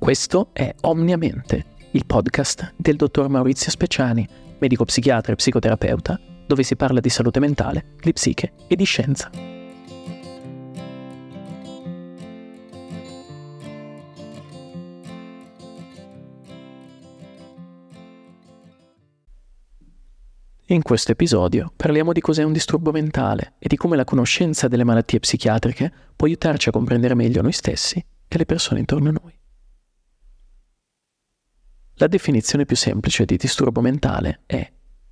Questo è Omniamente, il podcast del dottor Maurizio Speciani, medico psichiatra e psicoterapeuta, dove si parla di salute mentale, di psiche e di scienza. In questo episodio parliamo di cos'è un disturbo mentale e di come la conoscenza delle malattie psichiatriche può aiutarci a comprendere meglio noi stessi e le persone intorno a noi. La definizione più semplice di disturbo mentale è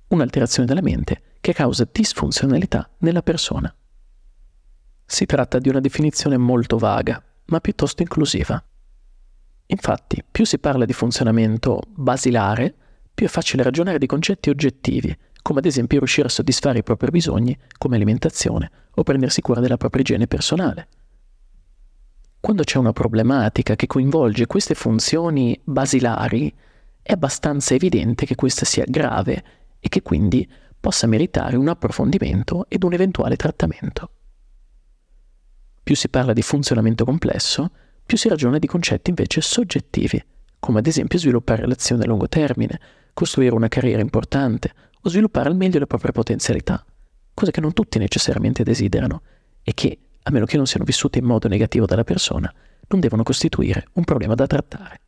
un'alterazione della mente che causa disfunzionalità nella persona. Si tratta di una definizione molto vaga, ma piuttosto inclusiva. Infatti, più si parla di funzionamento basilare, più è facile ragionare di concetti oggettivi come ad esempio riuscire a soddisfare i propri bisogni come alimentazione o prendersi cura della propria igiene personale. Quando c'è una problematica che coinvolge queste funzioni basilari, è abbastanza evidente che questa sia grave e che quindi possa meritare un approfondimento ed un eventuale trattamento. Più si parla di funzionamento complesso, più si ragiona di concetti invece soggettivi, come ad esempio sviluppare relazioni a lungo termine, costruire una carriera importante o sviluppare al meglio le proprie potenzialità, cose che non tutti necessariamente desiderano e che, a meno che non siano vissute in modo negativo dalla persona, non devono costituire un problema da trattare.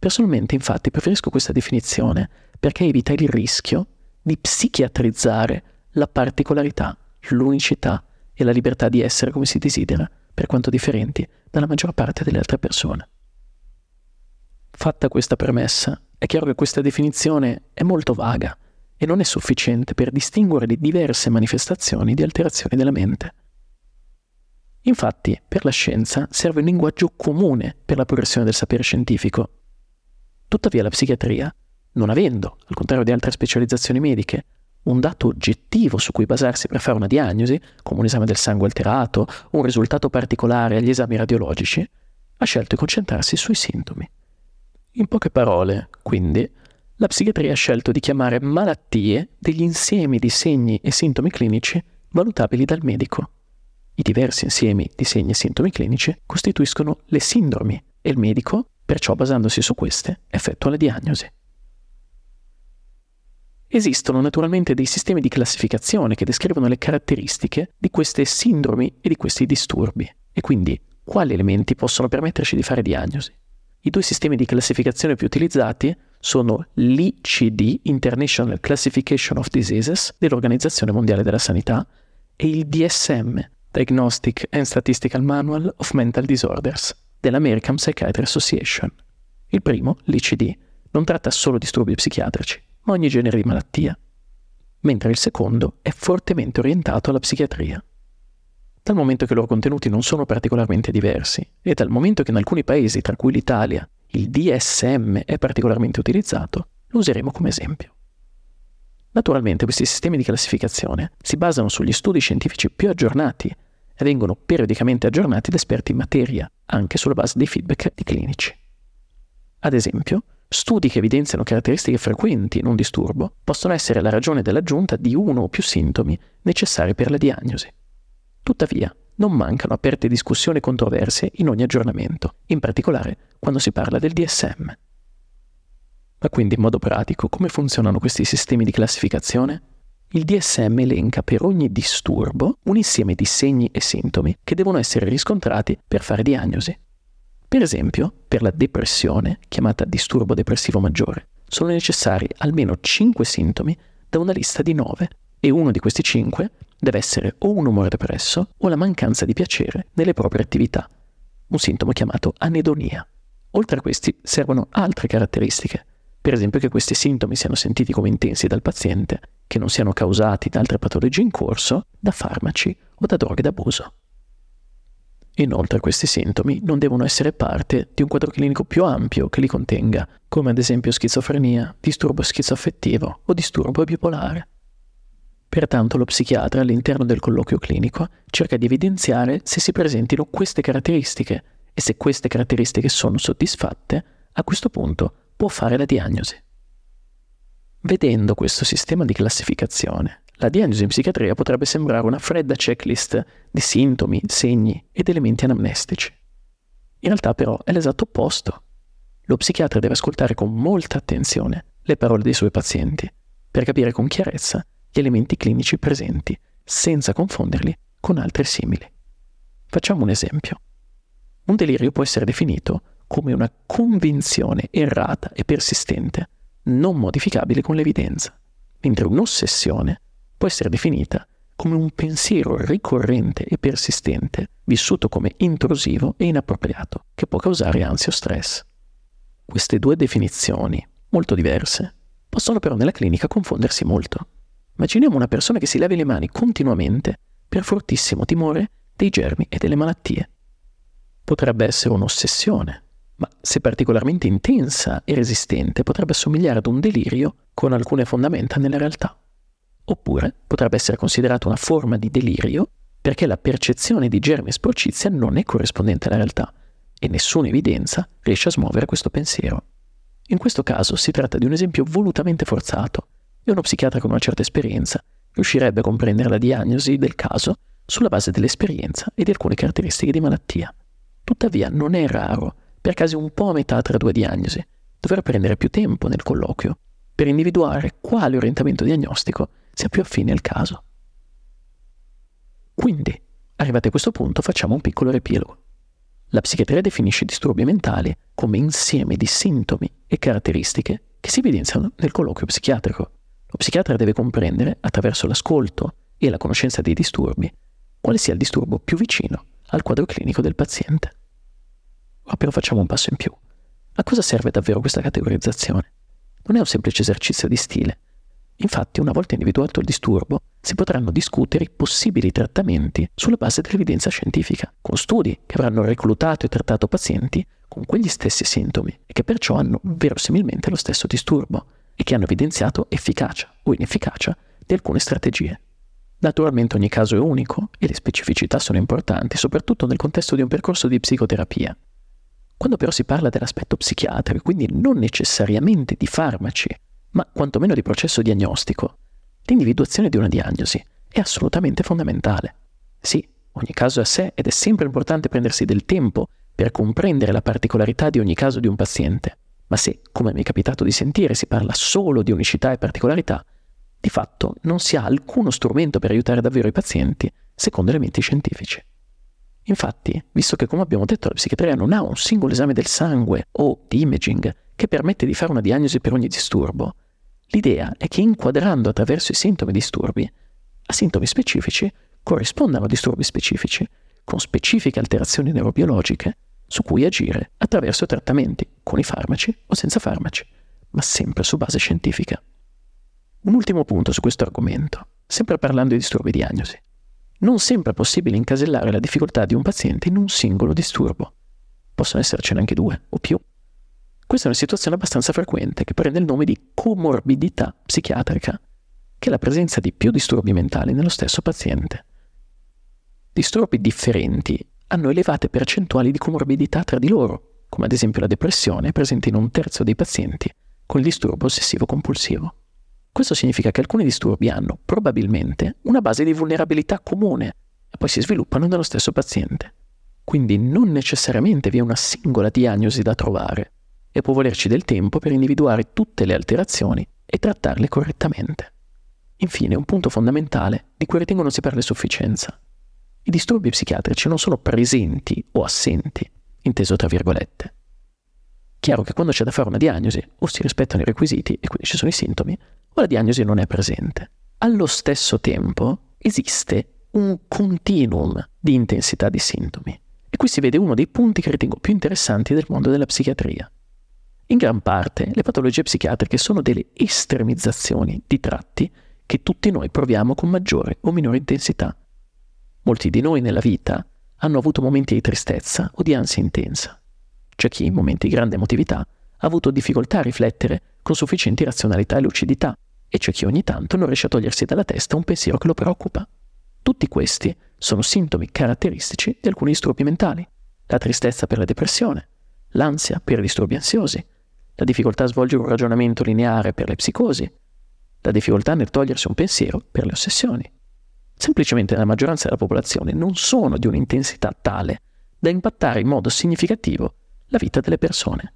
Personalmente, infatti, preferisco questa definizione perché evita il rischio di psichiatrizzare la particolarità, l'unicità e la libertà di essere come si desidera, per quanto differenti dalla maggior parte delle altre persone. Fatta questa premessa, è chiaro che questa definizione è molto vaga e non è sufficiente per distinguere le diverse manifestazioni di alterazioni della mente. Infatti, per la scienza serve un linguaggio comune per la progressione del sapere scientifico. Tuttavia la psichiatria, non avendo, al contrario di altre specializzazioni mediche, un dato oggettivo su cui basarsi per fare una diagnosi, come un esame del sangue alterato o un risultato particolare agli esami radiologici, ha scelto di concentrarsi sui sintomi. In poche parole, quindi, la psichiatria ha scelto di chiamare malattie degli insiemi di segni e sintomi clinici valutabili dal medico. I diversi insiemi di segni e sintomi clinici costituiscono le sindromi e il medico, perciò basandosi su queste, effettua la diagnosi. Esistono naturalmente dei sistemi di classificazione che descrivono le caratteristiche di queste sindromi e di questi disturbi e quindi quali elementi possono permetterci di fare diagnosi. I due sistemi di classificazione più utilizzati sono l'ICD, International Classification of Diseases, dell'Organizzazione Mondiale della Sanità, e il DSM, Diagnostic and Statistical Manual of Mental Disorders, dell'American Psychiatry Association. Il primo, l'ICD, non tratta solo disturbi psichiatrici, ma ogni genere di malattia, mentre il secondo è fortemente orientato alla psichiatria. Dal momento che i loro contenuti non sono particolarmente diversi e dal momento che in alcuni paesi, tra cui l'Italia, il DSM è particolarmente utilizzato, lo useremo come esempio. Naturalmente questi sistemi di classificazione si basano sugli studi scientifici più aggiornati vengono periodicamente aggiornati da esperti in materia, anche sulla base dei feedback di clinici. Ad esempio, studi che evidenziano caratteristiche frequenti in un disturbo possono essere la ragione dell'aggiunta di uno o più sintomi necessari per la diagnosi. Tuttavia, non mancano aperte discussioni e controversie in ogni aggiornamento, in particolare quando si parla del DSM. Ma quindi in modo pratico come funzionano questi sistemi di classificazione? Il DSM elenca per ogni disturbo un insieme di segni e sintomi che devono essere riscontrati per fare diagnosi. Per esempio, per la depressione, chiamata disturbo depressivo maggiore, sono necessari almeno 5 sintomi da una lista di 9 e uno di questi 5 deve essere o un umore depresso o la mancanza di piacere nelle proprie attività, un sintomo chiamato anedonia. Oltre a questi servono altre caratteristiche, per esempio che questi sintomi siano sentiti come intensi dal paziente, che non siano causati da altre patologie in corso, da farmaci o da droghe d'abuso. Inoltre questi sintomi non devono essere parte di un quadro clinico più ampio che li contenga, come ad esempio schizofrenia, disturbo schizoaffettivo o disturbo bipolare. Pertanto lo psichiatra all'interno del colloquio clinico cerca di evidenziare se si presentino queste caratteristiche e se queste caratteristiche sono soddisfatte, a questo punto può fare la diagnosi. Vedendo questo sistema di classificazione, la diagnosi in psichiatria potrebbe sembrare una fredda checklist di sintomi, segni ed elementi anamnestici. In realtà però è l'esatto opposto. Lo psichiatra deve ascoltare con molta attenzione le parole dei suoi pazienti per capire con chiarezza gli elementi clinici presenti, senza confonderli con altri simili. Facciamo un esempio. Un delirio può essere definito come una convinzione errata e persistente, non modificabile con l'evidenza, mentre un'ossessione può essere definita come un pensiero ricorrente e persistente, vissuto come intrusivo e inappropriato, che può causare ansia o stress. Queste due definizioni, molto diverse, possono però nella clinica confondersi molto. Immaginiamo una persona che si lava le mani continuamente per fortissimo timore dei germi e delle malattie. Potrebbe essere un'ossessione, ma se particolarmente intensa e resistente potrebbe assomigliare ad un delirio con alcune fondamenta nella realtà. Oppure potrebbe essere considerato una forma di delirio perché la percezione di germi e sporcizia non è corrispondente alla realtà e nessuna evidenza riesce a smuovere questo pensiero. In questo caso si tratta di un esempio volutamente forzato e uno psichiatra con una certa esperienza riuscirebbe a comprendere la diagnosi del caso sulla base dell'esperienza e di alcune caratteristiche di malattia. Tuttavia non è raro, per casi un po' a metà tra due diagnosi, dover prendere più tempo nel colloquio per individuare quale orientamento diagnostico sia più affine al caso. Quindi, arrivati a questo punto, facciamo un piccolo riepilogo. La psichiatria definisce disturbi mentali come insieme di sintomi e caratteristiche che si evidenziano nel colloquio psichiatrico. Lo psichiatra deve comprendere, attraverso l'ascolto e la conoscenza dei disturbi, quale sia il disturbo più vicino al quadro clinico del paziente. Ma però facciamo un passo in più. A cosa serve davvero questa categorizzazione? Non è un semplice esercizio di stile, Infatti, una volta individuato il disturbo, si potranno discutere i possibili trattamenti sulla base dell'evidenza scientifica, con studi che avranno reclutato e trattato pazienti con quegli stessi sintomi e che perciò hanno verosimilmente lo stesso disturbo e che hanno evidenziato efficacia o inefficacia di alcune strategie. Naturalmente ogni caso è unico e le specificità sono importanti, soprattutto nel contesto di un percorso di psicoterapia. Quando però si parla dell'aspetto psichiatrico, quindi non necessariamente di farmaci ma quantomeno di processo diagnostico, l'individuazione di una diagnosi è assolutamente fondamentale. Sì, ogni caso è a sé ed è sempre importante prendersi del tempo per comprendere la particolarità di ogni caso di un paziente, ma se, come mi è capitato di sentire, si parla solo di unicità e particolarità, di fatto non si ha alcuno strumento per aiutare davvero i pazienti secondo elementi scientifici. Infatti, visto che come abbiamo detto la psichiatria non ha un singolo esame del sangue o di imaging che permette di fare una diagnosi per ogni disturbo, l'idea è che inquadrando attraverso i sintomi disturbi, a sintomi specifici corrispondano a disturbi specifici, con specifiche alterazioni neurobiologiche su cui agire attraverso trattamenti con i farmaci o senza farmaci, ma sempre su base scientifica. Un ultimo punto su questo argomento, sempre parlando di disturbi diagnosi. Non sempre è possibile incasellare la difficoltà di un paziente in un singolo disturbo. Possono essercene anche due o più. Questa è una situazione abbastanza frequente che prende il nome di comorbidità psichiatrica, che è la presenza di più disturbi mentali nello stesso paziente. Disturbi differenti hanno elevate percentuali di comorbidità tra di loro, come ad esempio la depressione presente in un terzo dei pazienti con il disturbo ossessivo-compulsivo. Questo significa che alcuni disturbi hanno probabilmente una base di vulnerabilità comune e poi si sviluppano nello stesso paziente. Quindi non necessariamente vi è una singola diagnosi da trovare, e può volerci del tempo per individuare tutte le alterazioni e trattarle correttamente. Infine, un punto fondamentale di cui ritengo non si parli a sufficienza. I disturbi psichiatrici non sono presenti o assenti, inteso tra virgolette. Chiaro che quando c'è da fare una diagnosi o si rispettano i requisiti e quindi ci sono i sintomi, o la diagnosi non è presente. Allo stesso tempo esiste un continuum di intensità di sintomi. E qui si vede uno dei punti che ritengo più interessanti del mondo della psichiatria. In gran parte le patologie psichiatriche sono delle estremizzazioni di tratti che tutti noi proviamo con maggiore o minore intensità. Molti di noi nella vita hanno avuto momenti di tristezza o di ansia intensa. C'è chi, in momenti di grande emotività, ha avuto difficoltà a riflettere con sufficienti razionalità e lucidità, e c'è chi ogni tanto non riesce a togliersi dalla testa un pensiero che lo preoccupa. Tutti questi sono sintomi caratteristici di alcuni disturbi mentali. La tristezza per la depressione, l'ansia per i disturbi ansiosi, la difficoltà a svolgere un ragionamento lineare per le psicosi, la difficoltà nel togliersi un pensiero per le ossessioni. Semplicemente la maggioranza della popolazione non sono di un'intensità tale da impattare in modo significativo la vita delle persone.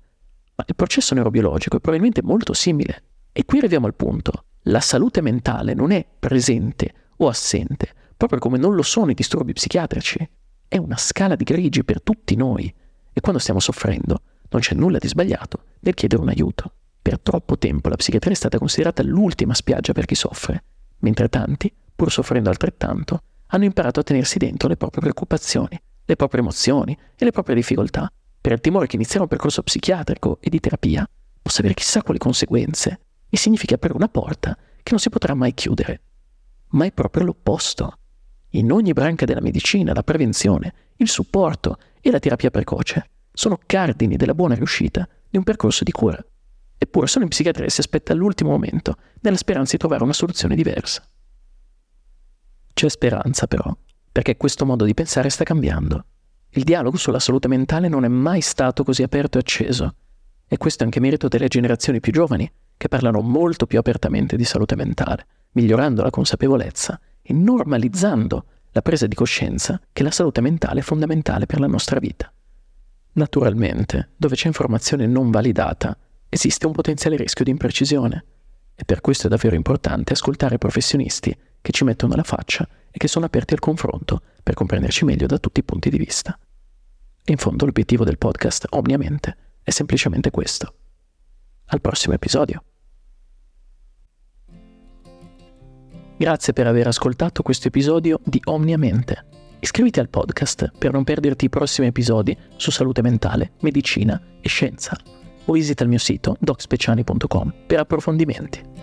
Ma il processo neurobiologico è probabilmente molto simile. E qui arriviamo al punto. La salute mentale non è presente o assente, proprio come non lo sono i disturbi psichiatrici. È una scala di grigi per tutti noi. E quando stiamo soffrendo, non c'è nulla di sbagliato nel chiedere un aiuto. Per troppo tempo la psichiatria è stata considerata l'ultima spiaggia per chi soffre, mentre tanti, pur soffrendo altrettanto, hanno imparato a tenersi dentro le proprie preoccupazioni, le proprie emozioni e le proprie difficoltà, per il timore che iniziare un percorso psichiatrico e di terapia possa avere chissà quali conseguenze e significa aprire una porta che non si potrà mai chiudere. Ma è proprio l'opposto. In ogni branca della medicina, la prevenzione, il supporto e la terapia precoce sono cardini della buona riuscita di un percorso di cura. Eppure solo in psichiatria si aspetta l'ultimo momento, nella speranza di trovare una soluzione diversa. C'è speranza però, perché questo modo di pensare sta cambiando. Il dialogo sulla salute mentale non è mai stato così aperto e acceso, e questo è anche merito delle generazioni più giovani, che parlano molto più apertamente di salute mentale, migliorando la consapevolezza e normalizzando la presa di coscienza che la salute mentale è fondamentale per la nostra vita. Naturalmente, dove c'è informazione non validata, esiste un potenziale rischio di imprecisione e per questo è davvero importante ascoltare professionisti che ci mettono la faccia e che sono aperti al confronto per comprenderci meglio da tutti i punti di vista. In fondo l'obiettivo del podcast Omniamente è semplicemente questo. Al prossimo episodio. Grazie per aver ascoltato questo episodio di Omniamente. Iscriviti al podcast per non perderti i prossimi episodi su salute mentale, medicina e scienza o visita il mio sito docspeciani.com per approfondimenti.